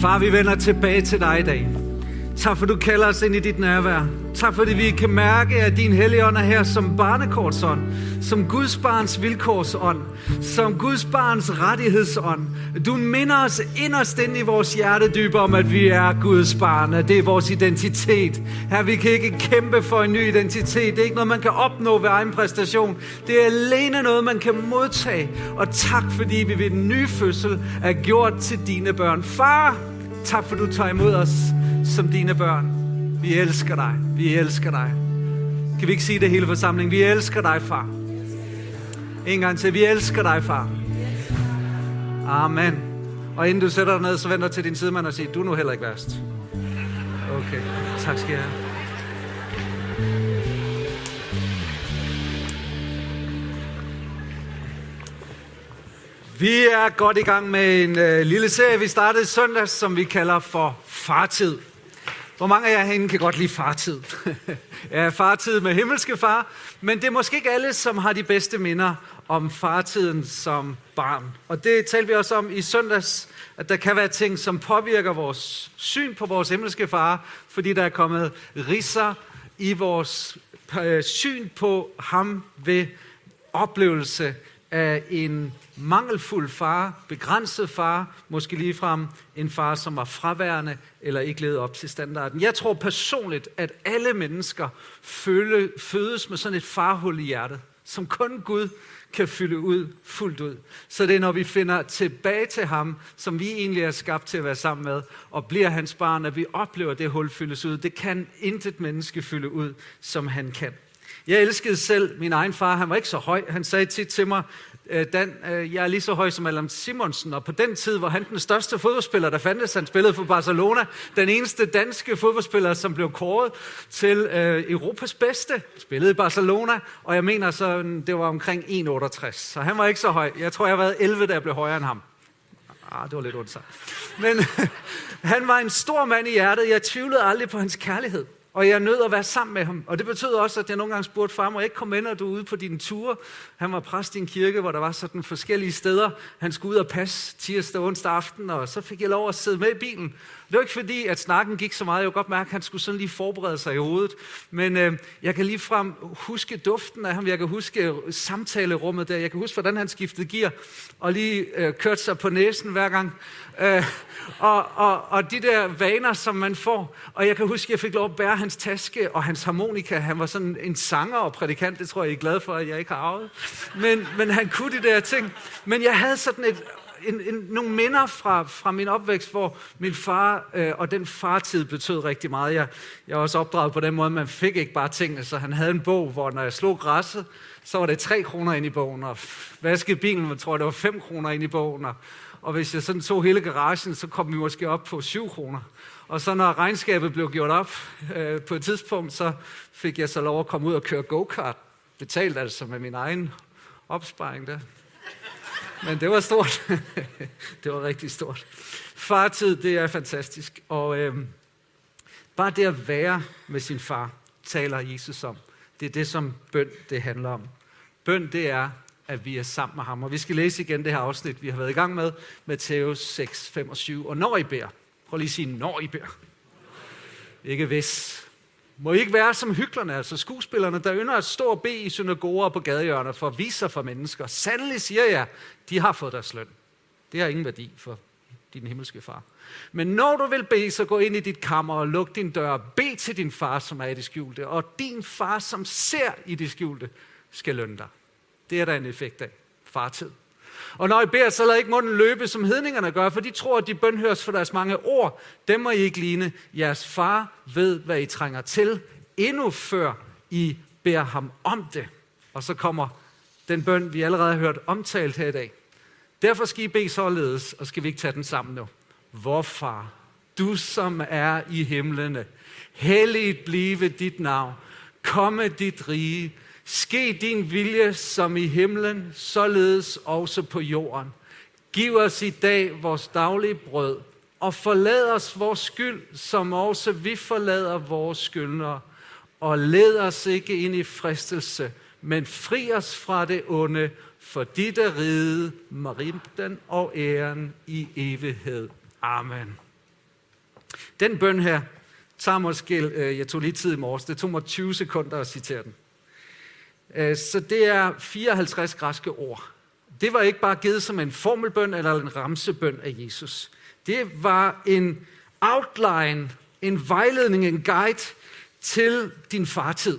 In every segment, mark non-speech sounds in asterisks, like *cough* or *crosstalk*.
Far, vi vender tilbage til dig i dag. Tak for, du kalder os ind i dit nærvær. Tak fordi vi kan mærke, at din helligånd er her som barnekortsånd, som Guds barns vilkårsånd, som Guds barns rettighedsånd. Du minder os inderst ind i vores hjertedyb om, at vi er Guds barn, at det er vores identitet. Her vi kan ikke kæmpe for en ny identitet. Det er ikke noget, man kan opnå ved egen præstation. Det er alene noget, man kan modtage. Og tak fordi vi ved den nye fødsel er gjort til dine børn. Far, tak for du tager imod os som dine børn. Vi elsker dig. Vi elsker dig. Kan vi ikke sige det hele forsamlingen? Vi elsker dig, far. En gang til. Vi elsker dig, far. Amen. Og inden du sætter dig ned, så venter til din sidemand og siger, du er nu heller ikke værst. Okay, tak skal jeg have. Vi er godt i gang med en øh, lille serie, vi startede søndags, som vi kalder for Fartid. Hvor mange af jer herinde kan godt lide fartid? *laughs* ja, fartid med himmelske far, men det er måske ikke alle, som har de bedste minder om fartiden som barn. Og det talte vi også om i søndags, at der kan være ting, som påvirker vores syn på vores himmelske far, fordi der er kommet risser i vores øh, syn på ham ved oplevelse af en mangelfuld far, begrænset far, måske ligefrem en far, som var fraværende eller ikke levede op til standarden. Jeg tror personligt, at alle mennesker føle, fødes med sådan et farhul i hjertet, som kun Gud kan fylde ud fuldt ud. Så det er, når vi finder tilbage til ham, som vi egentlig er skabt til at være sammen med, og bliver hans barn, at vi oplever, at det hul fyldes ud. Det kan intet menneske fylde ud, som han kan. Jeg elskede selv min egen far. Han var ikke så høj. Han sagde tit til mig, øh, Dan, øh, jeg er lige så høj som Allan Simonsen, og på den tid var han den største fodboldspiller, der fandtes. Han spillede for Barcelona. Den eneste danske fodboldspiller, som blev kåret til øh, Europas bedste. Spillede i Barcelona, og jeg mener, så øh, det var omkring 1,68. Så han var ikke så høj. Jeg tror, jeg har været 11, da jeg blev højere end ham. Ah, det var lidt ondt. Men *laughs* han var en stor mand i hjertet. Jeg tvivlede aldrig på hans kærlighed. Og jeg nød at være sammen med ham. Og det betød også, at jeg nogle gange spurgte far, må jeg ikke komme med, når du er ude på dine ture? Han var præst i en kirke, hvor der var sådan forskellige steder. Han skulle ud og passe tirsdag og onsdag aften, og så fik jeg lov at sidde med i bilen. Det var ikke fordi, at snakken gik så meget. Jeg kunne godt mærke, at han skulle sådan lige forberede sig i hovedet. Men øh, jeg kan lige frem huske duften af ham. Jeg kan huske øh, samtalerummet der. Jeg kan huske, hvordan han skiftede gear og lige øh, kørte sig på næsen hver gang. Øh, og, og, og de der vaner, som man får. Og jeg kan huske, at jeg fik lov at bære hans taske og hans harmonika. Han var sådan en sanger og prædikant. Det tror jeg, I er glad for, at jeg ikke har arvet. Men, men han kunne de der ting. Men jeg havde sådan et en, en, nogle minder fra, fra min opvækst, hvor min far øh, og den fartid betød rigtig meget. Jeg, jeg er også opdraget på den måde, man fik ikke bare tingene, så han havde en bog, hvor når jeg slog græsset, så var det 3 kroner ind i bogen, og vaskede bilen, jeg tror det var 5 kroner ind i bogen, og, og hvis jeg sådan tog hele garagen, så kom vi måske op på 7 kroner. Og så når regnskabet blev gjort op øh, på et tidspunkt, så fik jeg så lov at komme ud og køre go-kart. Betalt altså med min egen opsparing der. Men det var stort. *laughs* det var rigtig stort. Fartid, det er fantastisk. Og øh, bare det at være med sin far, taler Jesus om. Det er det, som bøn det handler om. Bøn, det er, at vi er sammen med ham. Og vi skal læse igen det her afsnit, vi har været i gang med, Matthæus 6, 5 og 7. Og når I beder, prøv lige at sige, når I beder. Ikke hvis. Må I ikke være som hyklerne, altså skuespillerne, der ynder at stå og bede i synagoger på gadehjørner for at vise sig for mennesker. Sandelig siger jeg, de har fået deres løn. Det har ingen værdi for din himmelske far. Men når du vil bede, så gå ind i dit kammer og luk din dør. Bed til din far, som er i det skjulte. Og din far, som ser i det skjulte, skal lønne dig. Det er der en effekt af. Fartid. Og når I beder, så lad ikke munden løbe, som hedningerne gør, for de tror, at de bønhøres for deres mange ord. Dem må I ikke ligne. Jeres far ved, hvad I trænger til, endnu før I beder ham om det. Og så kommer den bøn, vi allerede har hørt omtalt her i dag. Derfor skal I bede således, og skal vi ikke tage den sammen nu. Hvorfar, du som er i himlene, helligt blive dit navn, komme dit rige, Ske din vilje som i himlen, således også på jorden. Giv os i dag vores daglige brød, og forlad os vores skyld, som også vi forlader vores skyldnere. Og led os ikke ind i fristelse, men fri os fra det onde, for dit er ride, marimten og æren i evighed. Amen. Den bøn her tager måske, øh, jeg tog lige tid i morges, det tog mig 20 sekunder at citere den. Øh, så det er 54 græske ord. Det var ikke bare givet som en formelbøn eller en ramsebøn af Jesus. Det var en outline, en vejledning, en guide til din fartid.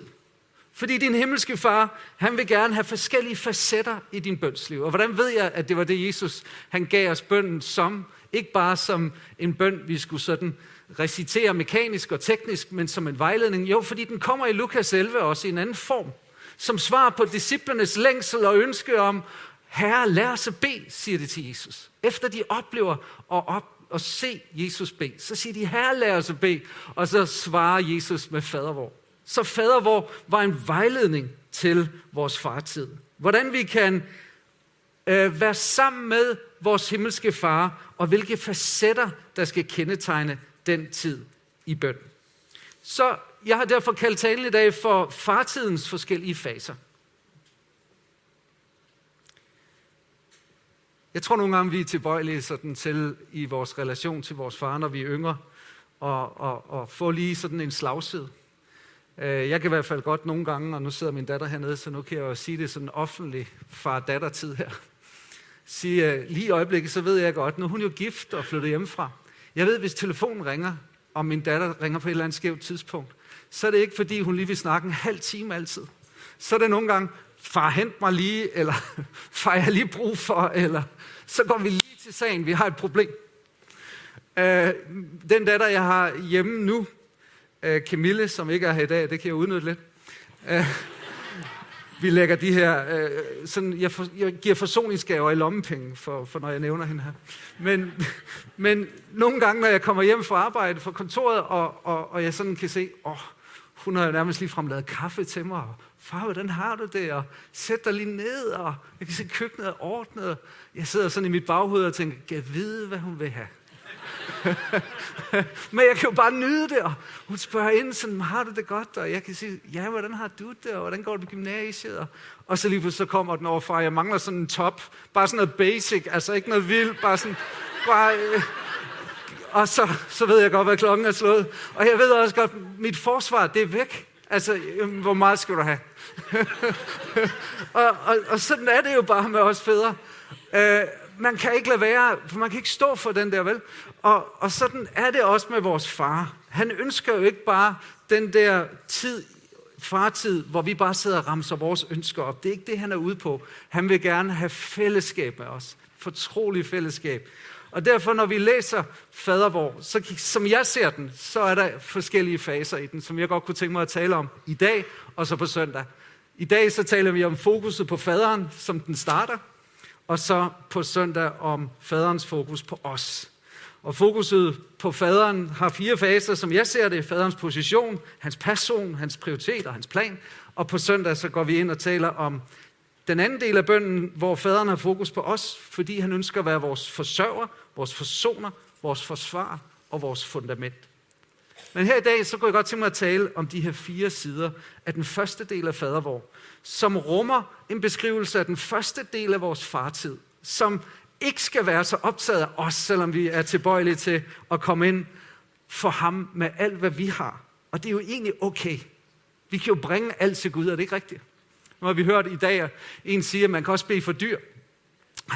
Fordi din himmelske far, han vil gerne have forskellige facetter i din bønsliv. Og hvordan ved jeg, at det var det, Jesus han gav os bønden som? Ikke bare som en bøn, vi skulle sådan recitere mekanisk og teknisk, men som en vejledning. Jo, fordi den kommer i Lukas 11 også i en anden form. Som svar på disciplernes længsel og ønske om, Herre, lad os at bede, siger det til Jesus. Efter de oplever at, op, at se Jesus bede, så siger de, Herre, lad os at bede. Og så svarer Jesus med fadervor. Så fadervor var en vejledning til vores fartid. Hvordan vi kan øh, være sammen med vores himmelske far, og hvilke facetter, der skal kendetegne den tid i bøn. Så jeg har derfor kaldt talen i dag for fartidens forskellige faser. Jeg tror nogle gange, vi er tilbøjelige sådan til i vores relation til vores far, når vi er yngre, og, og, og få lige sådan en slagside. Øh, jeg kan i hvert fald godt nogle gange, og nu sidder min datter hernede, så nu kan jeg jo sige det sådan offentlig far-datter-tid her. Sige, øh, lige i øjeblikket, så ved jeg godt, nu er hun jo gift og flyttet hjemmefra. Jeg ved, hvis telefonen ringer, og min datter ringer på et eller andet skævt tidspunkt, så er det ikke, fordi hun lige vil snakke en halv time altid. Så er det nogle gange, far, hent mig lige, eller *laughs* far, jeg lige brug for, eller så går vi lige til sagen, vi har et problem. Øh, den datter, jeg har hjemme nu, øh, Camille, som ikke er her i dag, det kan jeg udnytte lidt. Øh, vi lægger de her, øh, sådan, jeg, for, jeg giver forsoningsgaver i lommepenge, for, for når jeg nævner hende her. Men, men nogle gange, når jeg kommer hjem fra arbejde, fra kontoret, og, og, og jeg sådan kan se, åh, hun har jo nærmest lige lavet kaffe til mig, far, hvordan har du det? Og sæt dig lige ned, og jeg kan se køkkenet er ordnet. Jeg sidder sådan i mit baghoved og tænker, kan jeg vide, hvad hun vil have? *laughs* Men jeg kan jo bare nyde det, og hun spørger ind sådan, har du det godt? Og jeg kan sige, ja, hvordan har du det? Og hvordan går det på gymnasiet? Og, og så lige pludselig så kommer den overfra, jeg mangler sådan en top, bare sådan noget basic, altså ikke noget vildt, bare sådan, bare, øh, og så, så ved jeg godt, hvad klokken er slået. Og jeg ved også godt, mit forsvar, det er væk. Altså, hvor meget skal du have? *laughs* og, og, og sådan er det jo bare med os fædre. Øh, man kan ikke lade være, for man kan ikke stå for den der, vel? Og, og sådan er det også med vores far. Han ønsker jo ikke bare den der tid, fartid, hvor vi bare sidder og ramser vores ønsker op. Det er ikke det, han er ude på. Han vil gerne have fællesskab med os. Fortrolig fællesskab. Og derfor, når vi læser fadervor, så som jeg ser den, så er der forskellige faser i den, som jeg godt kunne tænke mig at tale om i dag og så på søndag. I dag så taler vi om fokuset på faderen, som den starter, og så på søndag om faderens fokus på os. Og fokuset på faderen har fire faser, som jeg ser det. Faderens position, hans person, hans prioritet og hans plan. Og på søndag så går vi ind og taler om den anden del af bønden, hvor faderen har fokus på os, fordi han ønsker at være vores forsørger, vores forsoner, vores forsvar og vores fundament. Men her i dag, så kunne jeg godt tænke mig at tale om de her fire sider af den første del af fadervor, som rummer en beskrivelse af den første del af vores fartid, som ikke skal være så optaget af os, selvom vi er tilbøjelige til at komme ind for ham med alt, hvad vi har. Og det er jo egentlig okay. Vi kan jo bringe alt til Gud, er det ikke rigtigt? Nu har vi hørt i dag, at en siger, at man kan også bede for dyr.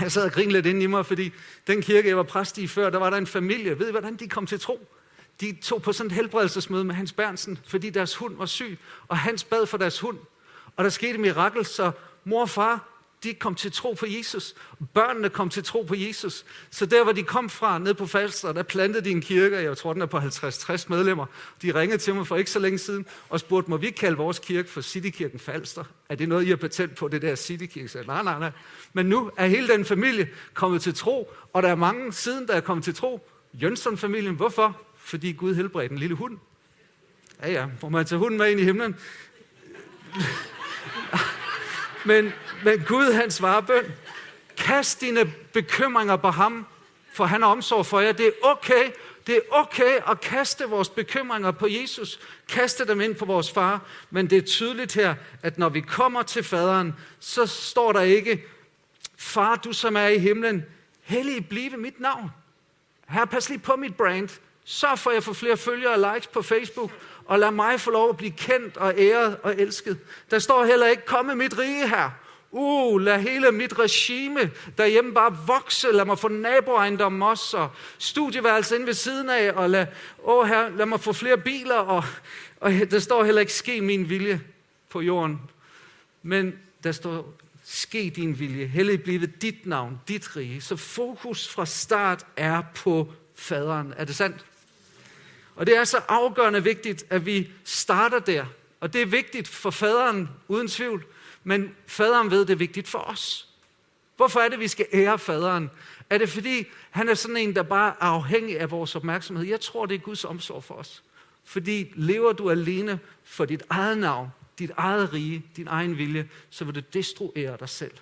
Jeg sad og grinede lidt ind i mig, fordi den kirke, jeg var præst i før, der var der en familie. Ved I, hvordan de kom til tro? De tog på sådan et helbredelsesmøde med Hans Bernsen, fordi deres hund var syg, og Hans bad for deres hund. Og der skete et mirakel, så mor og far de kom til tro på Jesus. Børnene kom til tro på Jesus. Så der, hvor de kom fra, ned på Falster, der plantede de en kirke, jeg tror, den er på 50-60 medlemmer. De ringede til mig for ikke så længe siden og spurgte, må vi kalde vores kirke for Citykirken Falster? Er det noget, I har patent på, det der Citykirke? Så nej, nej, nej. Men nu er hele den familie kommet til tro, og der er mange siden, der er kommet til tro. Jønsson-familien, hvorfor? Fordi Gud helbredte en lille hund. Ja, ja, må man tage hunden med ind i himlen? *laughs* Men, men Gud, han svarer bøn. Kast dine bekymringer på ham, for han har omsorg for jer. Det er okay, det er okay at kaste vores bekymringer på Jesus. Kaste dem ind på vores far. Men det er tydeligt her, at når vi kommer til faderen, så står der ikke, Far, du som er i himlen, hellig blive mit navn. Her, pas lige på mit brand. Sørg for, at jeg får flere følgere og likes på Facebook, og lad mig få lov at blive kendt og æret og elsket. Der står heller ikke, kom med mit rige her. Uh, lad hele mit regime derhjemme bare vokse. Lad mig få naboejendom også, og studieværelse ind ved siden af, og lad, åh her, lad mig få flere biler. Og, og der står heller ikke, ske min vilje på jorden. Men der står, ske din vilje. Hellig blive dit navn, dit rige. Så fokus fra start er på faderen. Er det sandt? Og det er så afgørende vigtigt, at vi starter der. Og det er vigtigt for faderen, uden tvivl. Men faderen ved, det er vigtigt for os. Hvorfor er det, vi skal ære faderen? Er det fordi, han er sådan en, der bare er afhængig af vores opmærksomhed? Jeg tror, det er Guds omsorg for os. Fordi lever du alene for dit eget navn, dit eget rige, din egen vilje, så vil du destruere dig selv.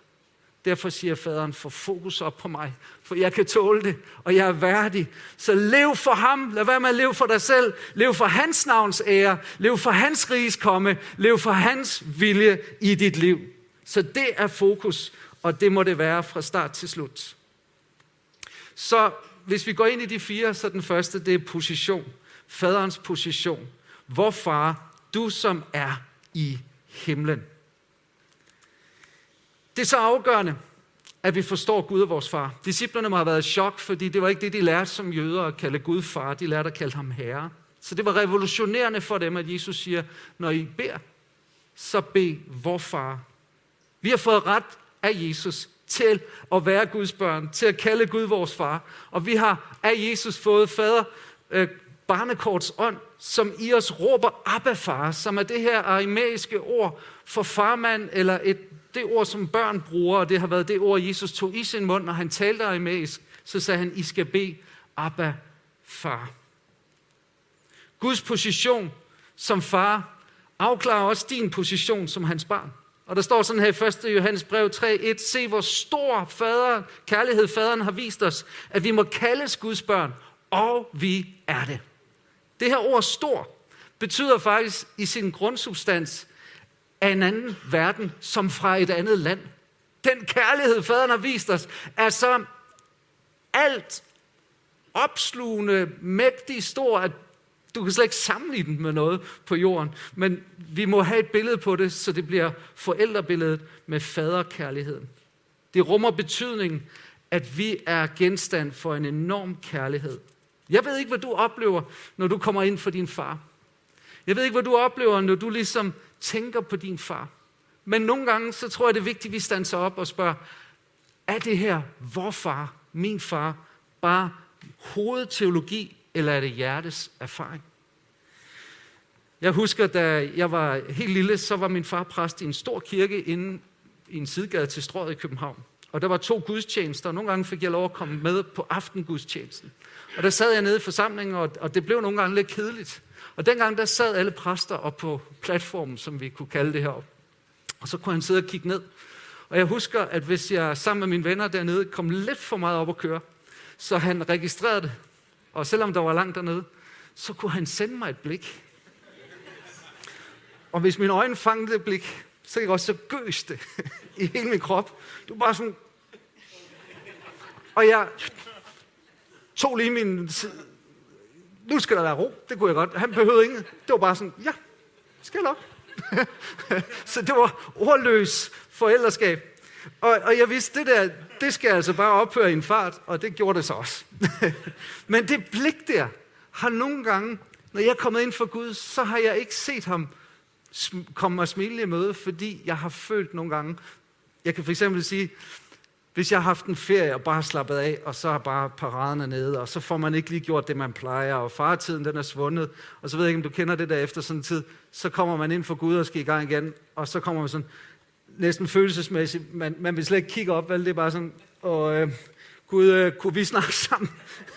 Derfor siger faderen, få fokus op på mig, for jeg kan tåle det, og jeg er værdig. Så lev for ham, lad være med at leve for dig selv. Lev for hans navns ære, lev for hans riges komme, lev for hans vilje i dit liv. Så det er fokus, og det må det være fra start til slut. Så hvis vi går ind i de fire, så den første, det er position. Faderens position. Hvor far, du som er i himlen. Det er så afgørende, at vi forstår Gud og vores far. Disciplerne må have været i chok, fordi det var ikke det, de lærte som jøder at kalde Gud far. De lærte at kalde ham herre. Så det var revolutionerende for dem, at Jesus siger, når I beder, så bed vor far. Vi har fået ret af Jesus til at være Guds børn, til at kalde Gud vores far. Og vi har af Jesus fået fader øh, barnekorts ånd, som i os råber Abba far, som er det her aramæiske ord for farmand, eller et det ord, som børn bruger, og det har været det ord, Jesus tog i sin mund, når han talte aramæisk, så sagde han, I skal bede Abba, far. Guds position som far afklarer også din position som hans barn. Og der står sådan her i 1. Johannes brev 3.1, se hvor stor fader, kærlighed faderen har vist os, at vi må kaldes Guds børn, og vi er det. Det her ord stor betyder faktisk i sin grundsubstans, af en anden verden, som fra et andet land. Den kærlighed, faderen har vist os, er så alt opslugende, mægtig stor, at du kan slet ikke sammenligne den med noget på jorden. Men vi må have et billede på det, så det bliver forældrebilledet med faderkærligheden. Det rummer betydningen, at vi er genstand for en enorm kærlighed. Jeg ved ikke, hvad du oplever, når du kommer ind for din far. Jeg ved ikke, hvad du oplever, når du ligesom tænker på din far. Men nogle gange, så tror jeg, det er vigtigt, at vi standser op og spørger, er det her vor far, min far, bare hovedteologi, eller er det hjertes erfaring? Jeg husker, da jeg var helt lille, så var min far præst i en stor kirke inde i en sidegade til Strøget i København. Og der var to gudstjenester, og nogle gange fik jeg lov at komme med på aftengudstjenesten. Og der sad jeg nede i forsamlingen, og det blev nogle gange lidt kedeligt. Og dengang der sad alle præster op på platformen, som vi kunne kalde det heroppe. Og så kunne han sidde og kigge ned. Og jeg husker, at hvis jeg sammen med mine venner dernede kom lidt for meget op at køre, så han registrerede det. Og selvom der var langt dernede, så kunne han sende mig et blik. Og hvis mine øjne fangede det blik, så gik også så gøs det *laughs* i hele min krop. Du bare sådan... Og jeg tog lige min nu skal der være ro. Det kunne jeg godt. Han behøvede ingen. Det var bare sådan, ja, skal nok. *laughs* så det var ordløs forældreskab. Og, og jeg vidste, det der, det skal altså bare ophøre i en fart, og det gjorde det så også. *laughs* Men det blik der har nogle gange, når jeg er kommet ind for Gud, så har jeg ikke set ham komme og smile i møde, fordi jeg har følt nogle gange, jeg kan for eksempel sige, hvis jeg har haft en ferie og bare slappet af, og så er bare paraderne nede, og så får man ikke lige gjort det, man plejer, og faretiden den er svundet, og så ved jeg ikke, om du kender det der efter sådan en tid, så kommer man ind for Gud og skal i gang igen, og så kommer man sådan næsten følelsesmæssigt, man, man vil slet ikke kigge op, vel? det er bare sådan, og øh, Gud, øh, kunne vi snakke sammen?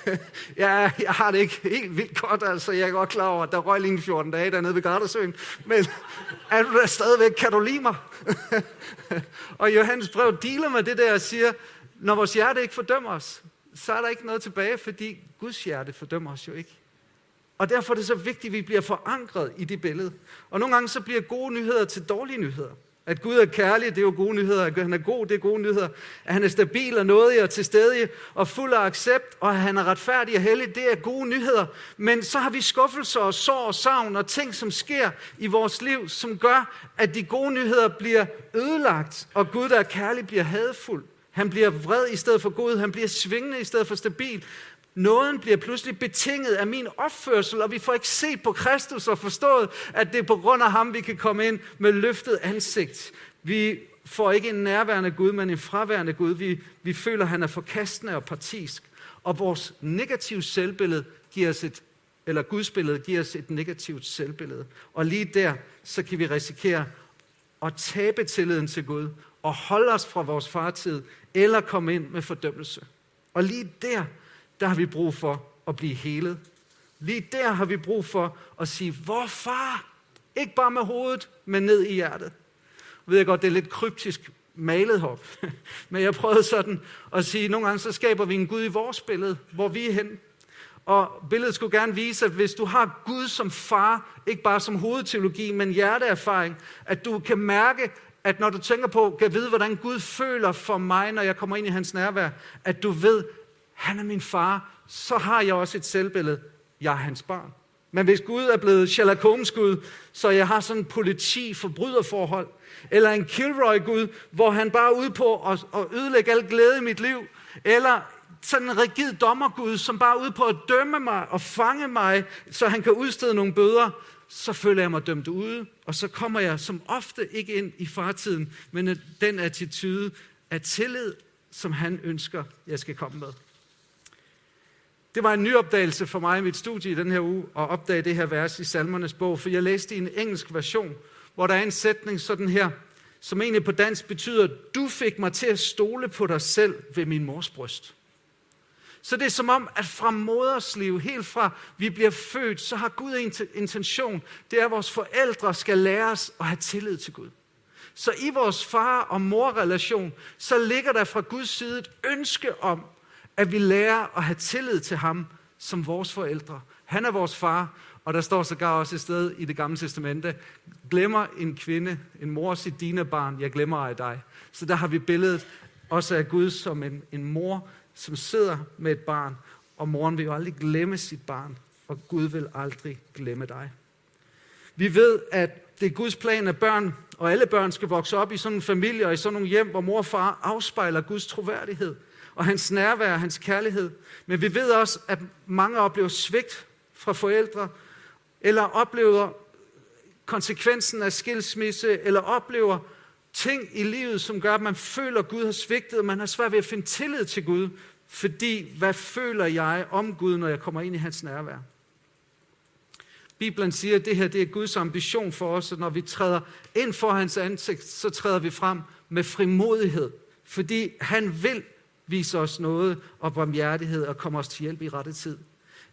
*laughs* ja, jeg har det ikke helt vildt godt, altså. Jeg er godt klar over, at der røg lige 14 dage dernede ved Gardasøen. Men er du der stadigvæk? Kan du lide mig? *laughs* og Johannes brev dealer med det der og siger, når vores hjerte ikke fordømmer os, så er der ikke noget tilbage, fordi Guds hjerte fordømmer os jo ikke. Og derfor er det så vigtigt, at vi bliver forankret i det billede. Og nogle gange så bliver gode nyheder til dårlige nyheder. At Gud er kærlig, det er jo gode nyheder. At han er god, det er gode nyheder. At han er stabil og nådig og til stede og fuld af accept, og at han er retfærdig og hellig, det er gode nyheder. Men så har vi skuffelser og sår og savn og ting, som sker i vores liv, som gør, at de gode nyheder bliver ødelagt, og Gud, der er kærlig, bliver hadfuld. Han bliver vred i stedet for god. Han bliver svingende i stedet for stabil. Nåden bliver pludselig betinget af min opførsel, og vi får ikke set på Kristus og forstået, at det er på grund af ham, vi kan komme ind med løftet ansigt. Vi får ikke en nærværende Gud, men en fraværende Gud. Vi, vi føler, at han er forkastende og partisk. Og vores negative selvbillede giver os et, eller Gudsbillede giver os et negativt selvbillede. Og lige der, så kan vi risikere at tabe tilliden til Gud og holde os fra vores fartid, eller komme ind med fordømmelse. Og lige der, der har vi brug for at blive helet. Lige der har vi brug for at sige, hvor far? Ikke bare med hovedet, men ned i hjertet. Jeg ved jeg godt, det er lidt kryptisk malet hop. *laughs* Men jeg prøvede sådan at sige, at nogle gange så skaber vi en Gud i vores billede, hvor vi er hen. Og billedet skulle gerne vise, at hvis du har Gud som far, ikke bare som hovedteologi, men hjerteerfaring, at du kan mærke, at når du tænker på, kan vide, hvordan Gud føler for mig, når jeg kommer ind i hans nærvær, at du ved, han er min far, så har jeg også et selvbillede. Jeg er hans barn. Men hvis Gud er blevet Sherlock Holmes Gud, så jeg har sådan en politi-forbryderforhold, eller en Kilroy-Gud, hvor han bare er ude på at, at ødelægge al glæde i mit liv, eller sådan en rigid dommergud, som bare er ude på at dømme mig og fange mig, så han kan udstede nogle bøder, så føler jeg mig dømt ude, og så kommer jeg som ofte ikke ind i fartiden, men den attitude af tillid, som han ønsker, jeg skal komme med. Det var en ny opdagelse for mig i mit studie i den her uge, at opdage det her vers i Salmernes bog, for jeg læste i en engelsk version, hvor der er en sætning sådan her, som egentlig på dansk betyder, du fik mig til at stole på dig selv ved min mors bryst. Så det er som om, at fra modersliv, helt fra vi bliver født, så har Gud en intention. Det er, at vores forældre skal lære os at have tillid til Gud. Så i vores far- og morrelation, så ligger der fra Guds side et ønske om, at vi lærer at have tillid til ham som vores forældre. Han er vores far, og der står sågar også et sted i det gamle testamente, glemmer en kvinde, en mor sit dine barn, jeg glemmer af dig. Så der har vi billedet også af Gud som en, en mor, som sidder med et barn, og moren vil jo aldrig glemme sit barn, og Gud vil aldrig glemme dig. Vi ved, at det er Guds plan, at børn, og alle børn skal vokse op i sådan en familie og i sådan nogle hjem, hvor mor og far afspejler Guds troværdighed og hans nærvær, hans kærlighed. Men vi ved også, at mange oplever svigt fra forældre, eller oplever konsekvensen af skilsmisse, eller oplever ting i livet, som gør, at man føler, at Gud har svigtet, og man har svært ved at finde tillid til Gud, fordi hvad føler jeg om Gud, når jeg kommer ind i hans nærvær? Bibelen siger, at det her det er Guds ambition for os, og når vi træder ind for hans ansigt, så træder vi frem med frimodighed, fordi han vil Vis os noget og barmhjertighed og kom os til hjælp i rette tid.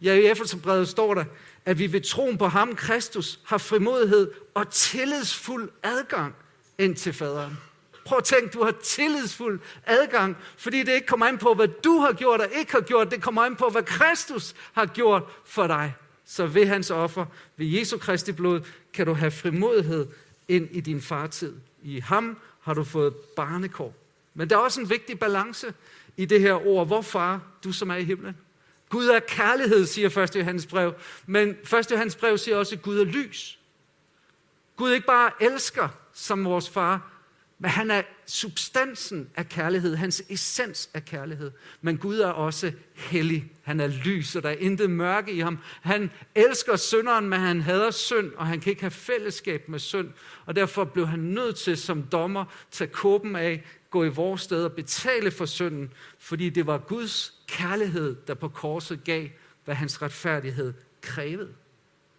Ja, i Efeserbrevet står der, at vi ved troen på ham, Kristus, har frimodighed og tillidsfuld adgang ind til faderen. Prøv at tænke, du har tillidsfuld adgang, fordi det ikke kommer an på, hvad du har gjort og ikke har gjort. Det kommer an på, hvad Kristus har gjort for dig. Så ved hans offer, ved Jesu Kristi blod, kan du have frimodighed ind i din fartid. I ham har du fået barnekår. Men der er også en vigtig balance i det her ord. Hvor far, du som er i himlen? Gud er kærlighed, siger 1. Johannes brev. Men 1. Johannes brev siger også, at Gud er lys. Gud ikke bare elsker som vores far, men han er substansen af kærlighed, hans essens af kærlighed. Men Gud er også hellig. Han er lys, og der er intet mørke i ham. Han elsker synderen, men han hader synd, og han kan ikke have fællesskab med synd. Og derfor blev han nødt til som dommer tage kåben af, gå i vores sted og betale for synden, fordi det var Guds kærlighed, der på korset gav, hvad hans retfærdighed krævede.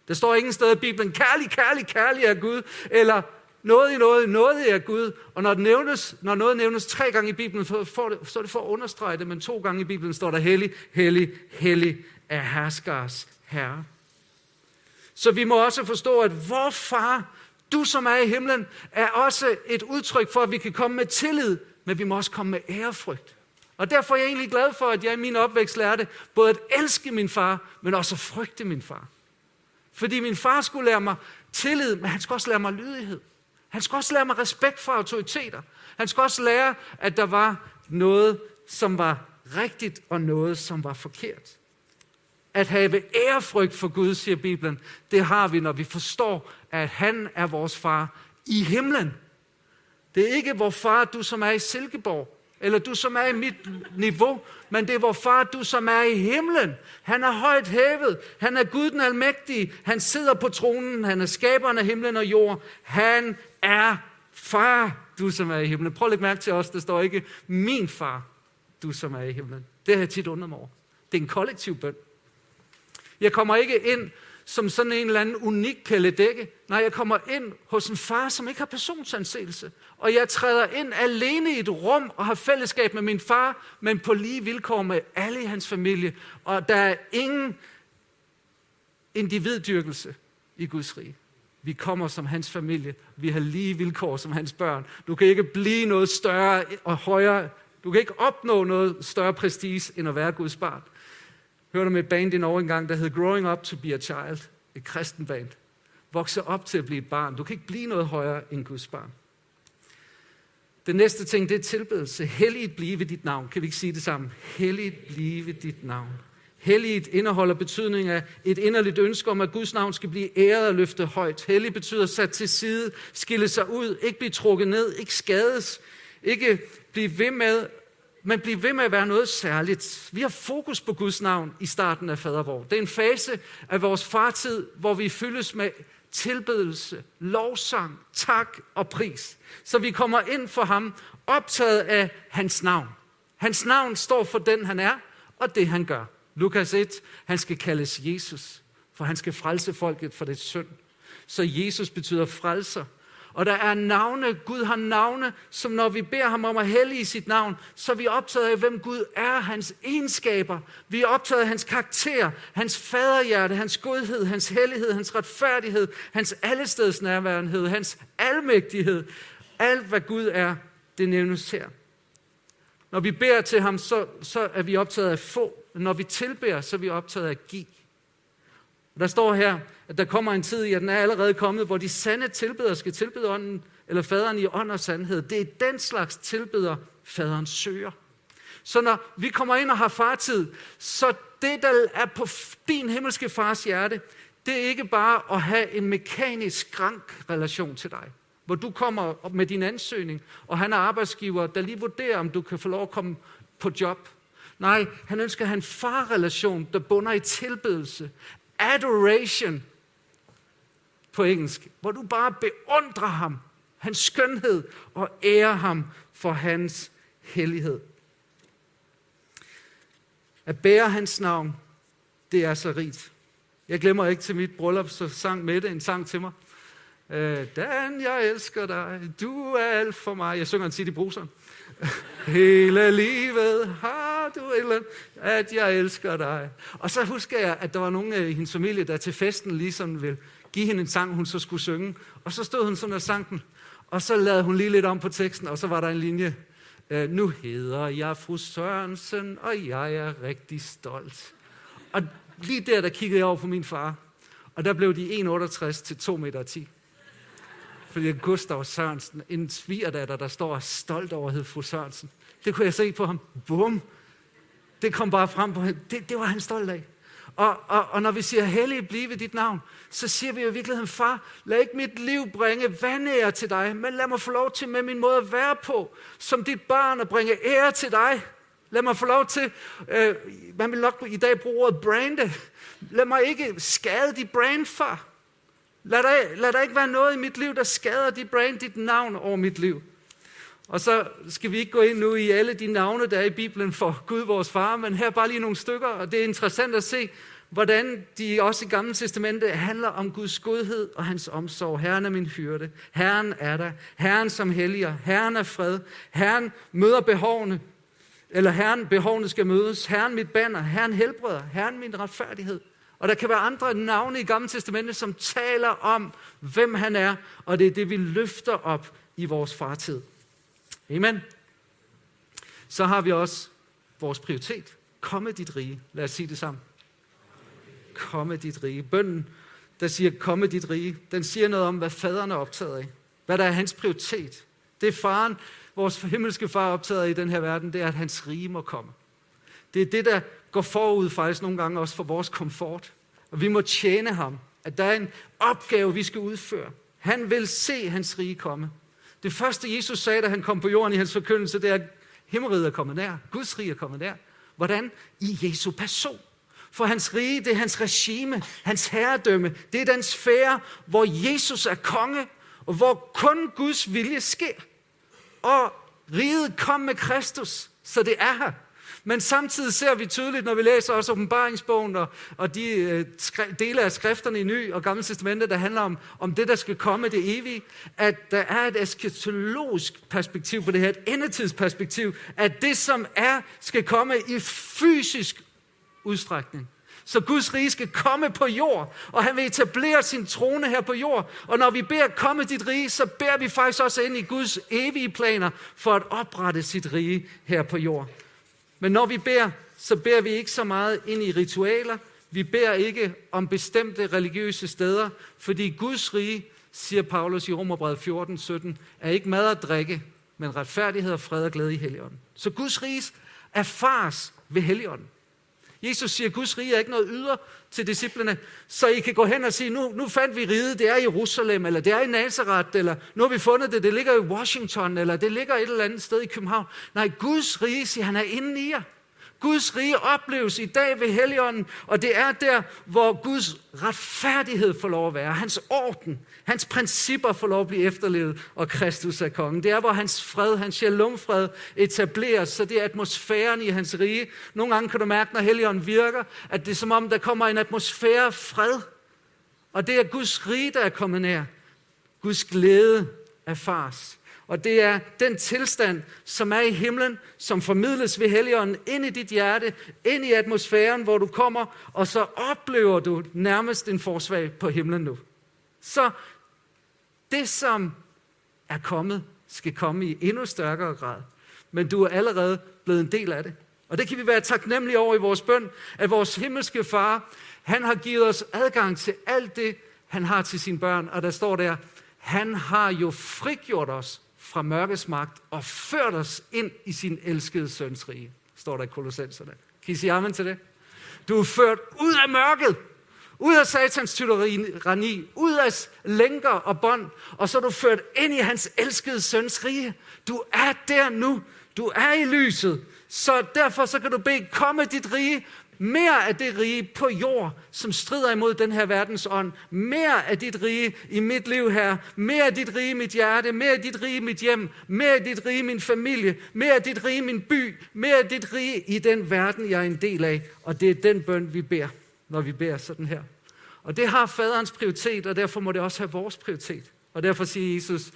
Der står ingen sted i Bibelen, kærlig, kærlig, kærlig er Gud, eller noget i noget, noget er Gud. Og når, det nævnes, når noget nævnes tre gange i Bibelen, så, får det, så er det for at understrege det, men to gange i Bibelen står der hellig, hellig, hellig er herskers herre. Så vi må også forstå, at vor far, du som er i himlen, er også et udtryk for, at vi kan komme med tillid, men vi må også komme med ærefrygt. Og derfor er jeg egentlig glad for, at jeg i min opvækst lærte både at elske min far, men også at frygte min far. Fordi min far skulle lære mig tillid, men han skulle også lære mig lydighed. Han skulle også lære mig respekt for autoriteter. Han skulle også lære, at der var noget, som var rigtigt, og noget, som var forkert. At have ærefrygt for Gud, siger Bibelen, det har vi, når vi forstår, at han er vores far i himlen. Det er ikke vor far, du som er i Silkeborg, eller du som er i mit niveau, men det er vor far, du som er i himlen. Han er højt hævet. Han er Gud den almægtige. Han sidder på tronen. Han er skaberen af himlen og jord. Han er far, du som er i himlen. Prøv at lægge mærke til os, der står ikke min far, du som er i himlen. Det har jeg tit undret mig over. Det er en kollektiv bøn. Jeg kommer ikke ind som sådan en eller anden unik kæledække. Nej, jeg kommer ind hos en far, som ikke har personsanseelse. Og jeg træder ind alene i et rum og har fællesskab med min far, men på lige vilkår med alle i hans familie. Og der er ingen individdyrkelse i Guds rige. Vi kommer som hans familie. Vi har lige vilkår som hans børn. Du kan ikke blive noget større og højere. Du kan ikke opnå noget større prestige, end at være Guds barn hørte om et band i Norge engang, der hed Growing Up to be a Child. Et kristen band. Vokse op til at blive et barn. Du kan ikke blive noget højere end Guds barn. Den næste ting, det er tilbedelse. Helligt blive dit navn. Kan vi ikke sige det sammen? Helligt blive dit navn. Helligt indeholder betydning af et inderligt ønske om, at Guds navn skal blive æret og løftet højt. Hellig betyder sat til side, skille sig ud, ikke blive trukket ned, ikke skades, ikke blive ved med men blive ved med at være noget særligt. Vi har fokus på Guds navn i starten af fadervor. Det er en fase af vores fartid, hvor vi fyldes med tilbedelse, lovsang, tak og pris. Så vi kommer ind for ham, optaget af hans navn. Hans navn står for den, han er, og det, han gør. Lukas 1, han skal kaldes Jesus, for han skal frelse folket for det synd. Så Jesus betyder frelser. Og der er navne, Gud har navne, som når vi beder ham om at hellige sit navn, så er vi optaget af, hvem Gud er, hans egenskaber. Vi er optaget af hans karakter, hans faderhjerte, hans godhed, hans hellighed, hans retfærdighed, hans allestedsnærværenhed, hans almægtighed. Alt, hvad Gud er, det nævnes her. Når vi beder til ham, så, så er vi optaget af få. Når vi tilbærer, så er vi optaget af at give. Der står her, at der kommer en tid, ja, den er allerede kommet, hvor de sande tilbedere skal tilbede ånden, eller faderen i ånd og sandhed. Det er den slags tilbeder, faderen søger. Så når vi kommer ind og har fartid, så det, der er på din himmelske fars hjerte, det er ikke bare at have en mekanisk skrank relation til dig, hvor du kommer med din ansøgning, og han er arbejdsgiver, der lige vurderer, om du kan få lov at komme på job. Nej, han ønsker at have en farrelation, der bunder i tilbedelse, adoration på engelsk, hvor du bare beundrer ham, hans skønhed, og ærer ham for hans hellighed. At bære hans navn, det er så rigt. Jeg glemmer ikke til mit bryllup, så sang Mette en sang til mig. Øh, Dan, jeg elsker dig, du er alt for mig. Jeg synger en tit i bruseren. *laughs* Hele livet har du eller at jeg elsker dig. Og så husker jeg, at der var nogen i hendes familie, der til festen ligesom ville give hende en sang, hun så skulle synge. Og så stod hun sådan og sang den. Og så lavede hun lige lidt om på teksten, og så var der en linje. Øh, nu hedder jeg fru Sørensen, og jeg er rigtig stolt. Og lige der, der kiggede jeg over på min far. Og der blev de 1,68 til 2,10 meter. Fordi Gustav Sørensen, en svigerdatter, der står stolt over hed fru Sørensen. Det kunne jeg se på ham. Bum! Det kom bare frem på ham. Det, det var han stolt af. Og, og, og når vi siger, hellig blive dit navn, så siger vi jo i virkeligheden, far, lad ikke mit liv bringe vandære til dig, men lad mig få lov til med min måde at være på, som dit barn at bringe ære til dig. Lad mig få lov til, øh, man vil nok i dag bruge ordet brande. Lad mig ikke skade dit brand, far. Lad der, lad der ikke være noget i mit liv, der skader dit brand, dit navn over mit liv. Og så skal vi ikke gå ind nu i alle de navne, der er i Bibelen for Gud, vores far, men her bare lige nogle stykker, og det er interessant at se, hvordan de også i Gamle Testamente handler om Guds godhed og hans omsorg. Herren er min hyrde. Herren er der. Herren som helliger. Herren er fred. Herren møder behovene. Eller Herren, behovene skal mødes. Herren mit banner. Herren helbreder. Herren min retfærdighed. Og der kan være andre navne i Gamle Testamente, som taler om, hvem han er, og det er det, vi løfter op i vores fartid. Amen. Så har vi også vores prioritet. Komme dit rige. Lad os sige det sammen. Komme dit rige. Bønden, der siger, komme dit rige, den siger noget om, hvad faderen er optaget af. hvad der er hans prioritet. Det er faren, vores himmelske far optaget i den her verden, det er, at hans rige må komme. Det er det, der går forud faktisk nogle gange også for vores komfort. Og vi må tjene ham. At der er en opgave, vi skal udføre. Han vil se hans rige komme. Det første, Jesus sagde, da han kom på jorden i hans forkyndelse, det er, at himmeriget er kommet nær. Guds rige er kommet nær. Hvordan? I Jesu person. For hans rige, det er hans regime, hans herredømme. Det er den sfære, hvor Jesus er konge, og hvor kun Guds vilje sker. Og riget kom med Kristus, så det er her. Men samtidig ser vi tydeligt, når vi læser også åbenbaringsbogen og, og de øh, dele af skrifterne i Ny og Gamle Testamentet, der handler om, om det, der skal komme, det evige, at der er et eskatologisk perspektiv på det her, et endetidsperspektiv, at det, som er, skal komme i fysisk udstrækning. Så Guds rige skal komme på jord, og han vil etablere sin trone her på jord. Og når vi beder, komme dit rige, så beder vi faktisk også ind i Guds evige planer for at oprette sit rige her på jord. Men når vi beder, så beder vi ikke så meget ind i ritualer. Vi beder ikke om bestemte religiøse steder, fordi Guds rige, siger Paulus i Romerbrevet 14, 17, er ikke mad og drikke, men retfærdighed og fred og glæde i Helligånden. Så Guds rige erfares ved Helligånden. Jesus siger, at Guds rige er ikke noget yder til disciplene, så I kan gå hen og sige, nu, nu fandt vi riget, det er i Jerusalem, eller det er i Nazareth, eller nu har vi fundet det, det ligger i Washington, eller det ligger et eller andet sted i København. Nej, Guds rige, siger han, er inde i jer. Guds rige opleves i dag ved Helligånden, og det er der, hvor Guds retfærdighed får lov at være, hans orden, hans principper får lov at blive efterlevet, og Kristus er kongen. Det er, hvor hans fred, hans shalomfred etableres, så det er atmosfæren i hans rige. Nogle gange kan du mærke, når Helligånden virker, at det er som om, der kommer en atmosfære af fred. Og det er Guds rige, der er kommet nær. Guds glæde erfars. Og det er den tilstand, som er i himlen, som formidles ved Helligånden ind i dit hjerte, ind i atmosfæren, hvor du kommer, og så oplever du nærmest en forsvag på himlen nu. Så det, som er kommet, skal komme i endnu stærkere grad. Men du er allerede blevet en del af det. Og det kan vi være taknemmelige over i vores bøn, at vores himmelske far, han har givet os adgang til alt det, han har til sine børn. Og der står der, han har jo frigjort os fra mørkets magt og ført os ind i sin elskede søns rige, står der i Kolossenserne. Kan I sige amen til det? Du er ført ud af mørket, ud af satans tyranni, ud af lænker og bånd, og så er du ført ind i hans elskede søns rige. Du er der nu. Du er i lyset. Så derfor så kan du bede, komme dit rige, mere af det rige på jord, som strider imod den her verdens ånd. Mere af dit rige i mit liv her. Mere af dit rige i mit hjerte. Mere af dit rige i mit hjem. Mere af dit rige i min familie. Mere af dit rige i min by. Mere af dit rige i den verden, jeg er en del af. Og det er den bøn, vi beder, når vi beder sådan her. Og det har faderens prioritet, og derfor må det også have vores prioritet. Og derfor siger Jesus,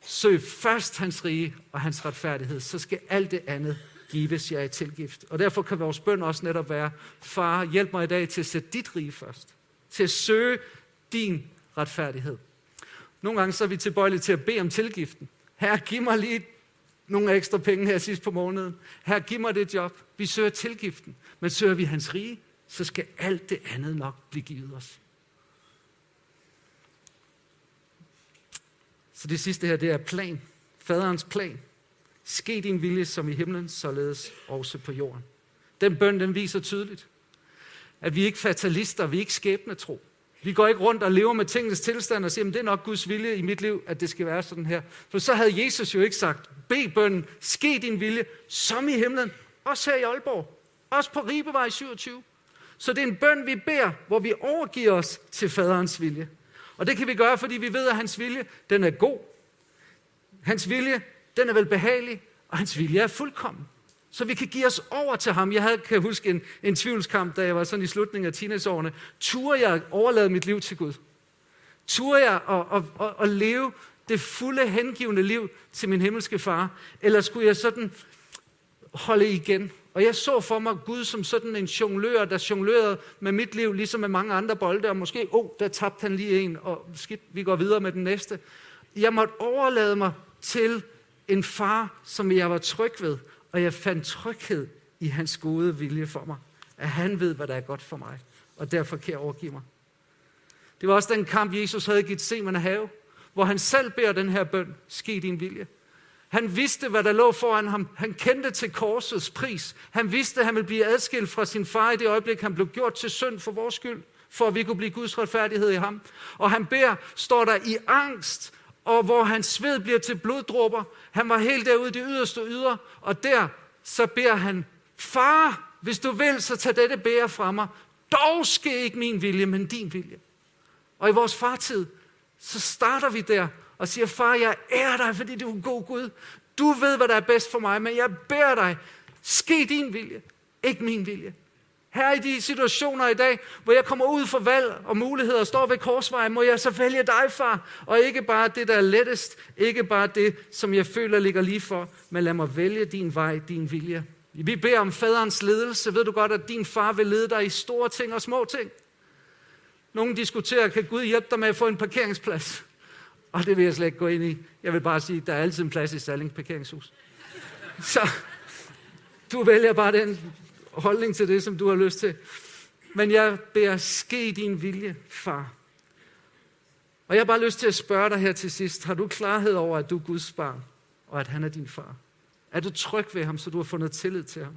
søg først hans rige og hans retfærdighed, så skal alt det andet gives jer i tilgift. Og derfor kan vores bøn også netop være, far, hjælp mig i dag til at sætte dit rige først. Til at søge din retfærdighed. Nogle gange så er vi tilbøjelige til at bede om tilgiften. Her, giv mig lige nogle ekstra penge her sidst på måneden. Her, giv mig det job. Vi søger tilgiften. Men søger vi hans rige, så skal alt det andet nok blive givet os. Så det sidste her, det er plan. Faderens plan. Ske din vilje som i himlen, således også på jorden. Den bøn, den viser tydeligt, at vi er ikke fatalister, vi er ikke skæbnetro. Vi går ikke rundt og lever med tingens tilstand og siger, at det er nok Guds vilje i mit liv, at det skal være sådan her. For så havde Jesus jo ikke sagt, bed bønnen, ske din vilje, som i himlen, også her i Aalborg, også på Ribevej 27. Så det er en bøn, vi beder, hvor vi overgiver os til faderens vilje. Og det kan vi gøre, fordi vi ved, at hans vilje, den er god. Hans vilje, den er vel behagelig, og hans vilje er fuldkommen. Så vi kan give os over til ham. Jeg havde, kan huske en, en tvivlskamp, da jeg var sådan i slutningen af teenageårene. Turde jeg overlade mit liv til Gud? Turde jeg at, at, at, at leve det fulde hengivende liv til min himmelske far? Eller skulle jeg sådan holde igen? Og jeg så for mig Gud som sådan en jonglør, der jonglerede med mit liv, ligesom med mange andre bolde, og måske, åh, oh, der tabte han lige en, og skidt, vi går videre med den næste. Jeg måtte overlade mig til en far, som jeg var tryg ved, og jeg fandt tryghed i hans gode vilje for mig. At han ved, hvad der er godt for mig, og derfor kan jeg overgive mig. Det var også den kamp, Jesus havde givet Semerne have, hvor han selv beder den her bøn, ske din vilje. Han vidste, hvad der lå foran ham. Han kendte til korsets pris. Han vidste, at han ville blive adskilt fra sin far i det øjeblik, han blev gjort til synd for vores skyld, for at vi kunne blive Guds retfærdighed i ham. Og han beder, står der i angst, og hvor hans sved bliver til bloddråber. Han var helt derude i det yderste yder, og der så beder han, far, hvis du vil, så tag dette bære fra mig. Dog ske ikke min vilje, men din vilje. Og i vores fartid, så starter vi der og siger, far, jeg er dig, fordi du er en god Gud. Du ved, hvad der er bedst for mig, men jeg beder dig, ske din vilje, ikke min vilje. Her i de situationer i dag, hvor jeg kommer ud for valg og muligheder og står ved korsvejen, må jeg så vælge dig, far, og ikke bare det, der er lettest, ikke bare det, som jeg føler ligger lige for, men lad mig vælge din vej, din vilje. Vi beder om faderens ledelse. Ved du godt, at din far vil lede dig i store ting og små ting? Nogle diskuterer, kan Gud hjælpe dig med at få en parkeringsplads? Og det vil jeg slet ikke gå ind i. Jeg vil bare sige, at der er altid en plads i Salling parkeringshus. Så du vælger bare den holdning til det, som du har lyst til. Men jeg beder ske din vilje, far. Og jeg har bare lyst til at spørge dig her til sidst. Har du klarhed over, at du er Guds barn, og at han er din far? Er du tryg ved ham, så du har fundet tillid til ham?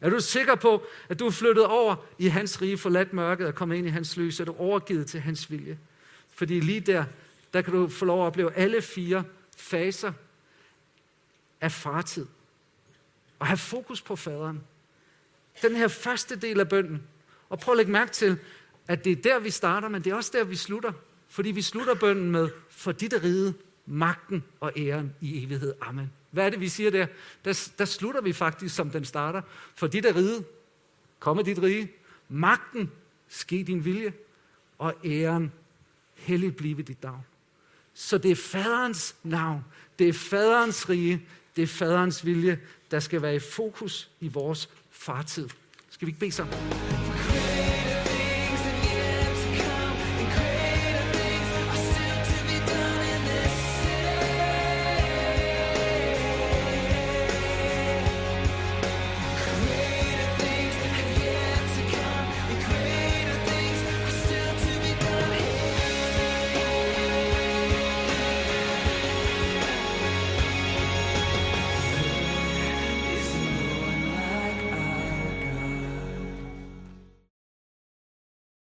Er du sikker på, at du er flyttet over i hans rige, forladt mørket og kommet ind i hans lys? Er du overgivet til hans vilje? Fordi lige der, der kan du få lov at opleve alle fire faser af fartid. Og have fokus på faderen. Den her første del af bønden. Og prøv at lægge mærke til, at det er der, vi starter, men det er også der, vi slutter. Fordi vi slutter bønden med, for dit rige, magten og æren i evighed. Amen. Hvad er det, vi siger der? Der, der slutter vi faktisk, som den starter. For dit rige, komme dit rige, magten, ske din vilje, og æren, hellig blive dit navn. Så det er faderens navn, det er faderens rige, det er faderens vilje, der skal være i fokus i vores fartid. Skal vi ikke bede sammen?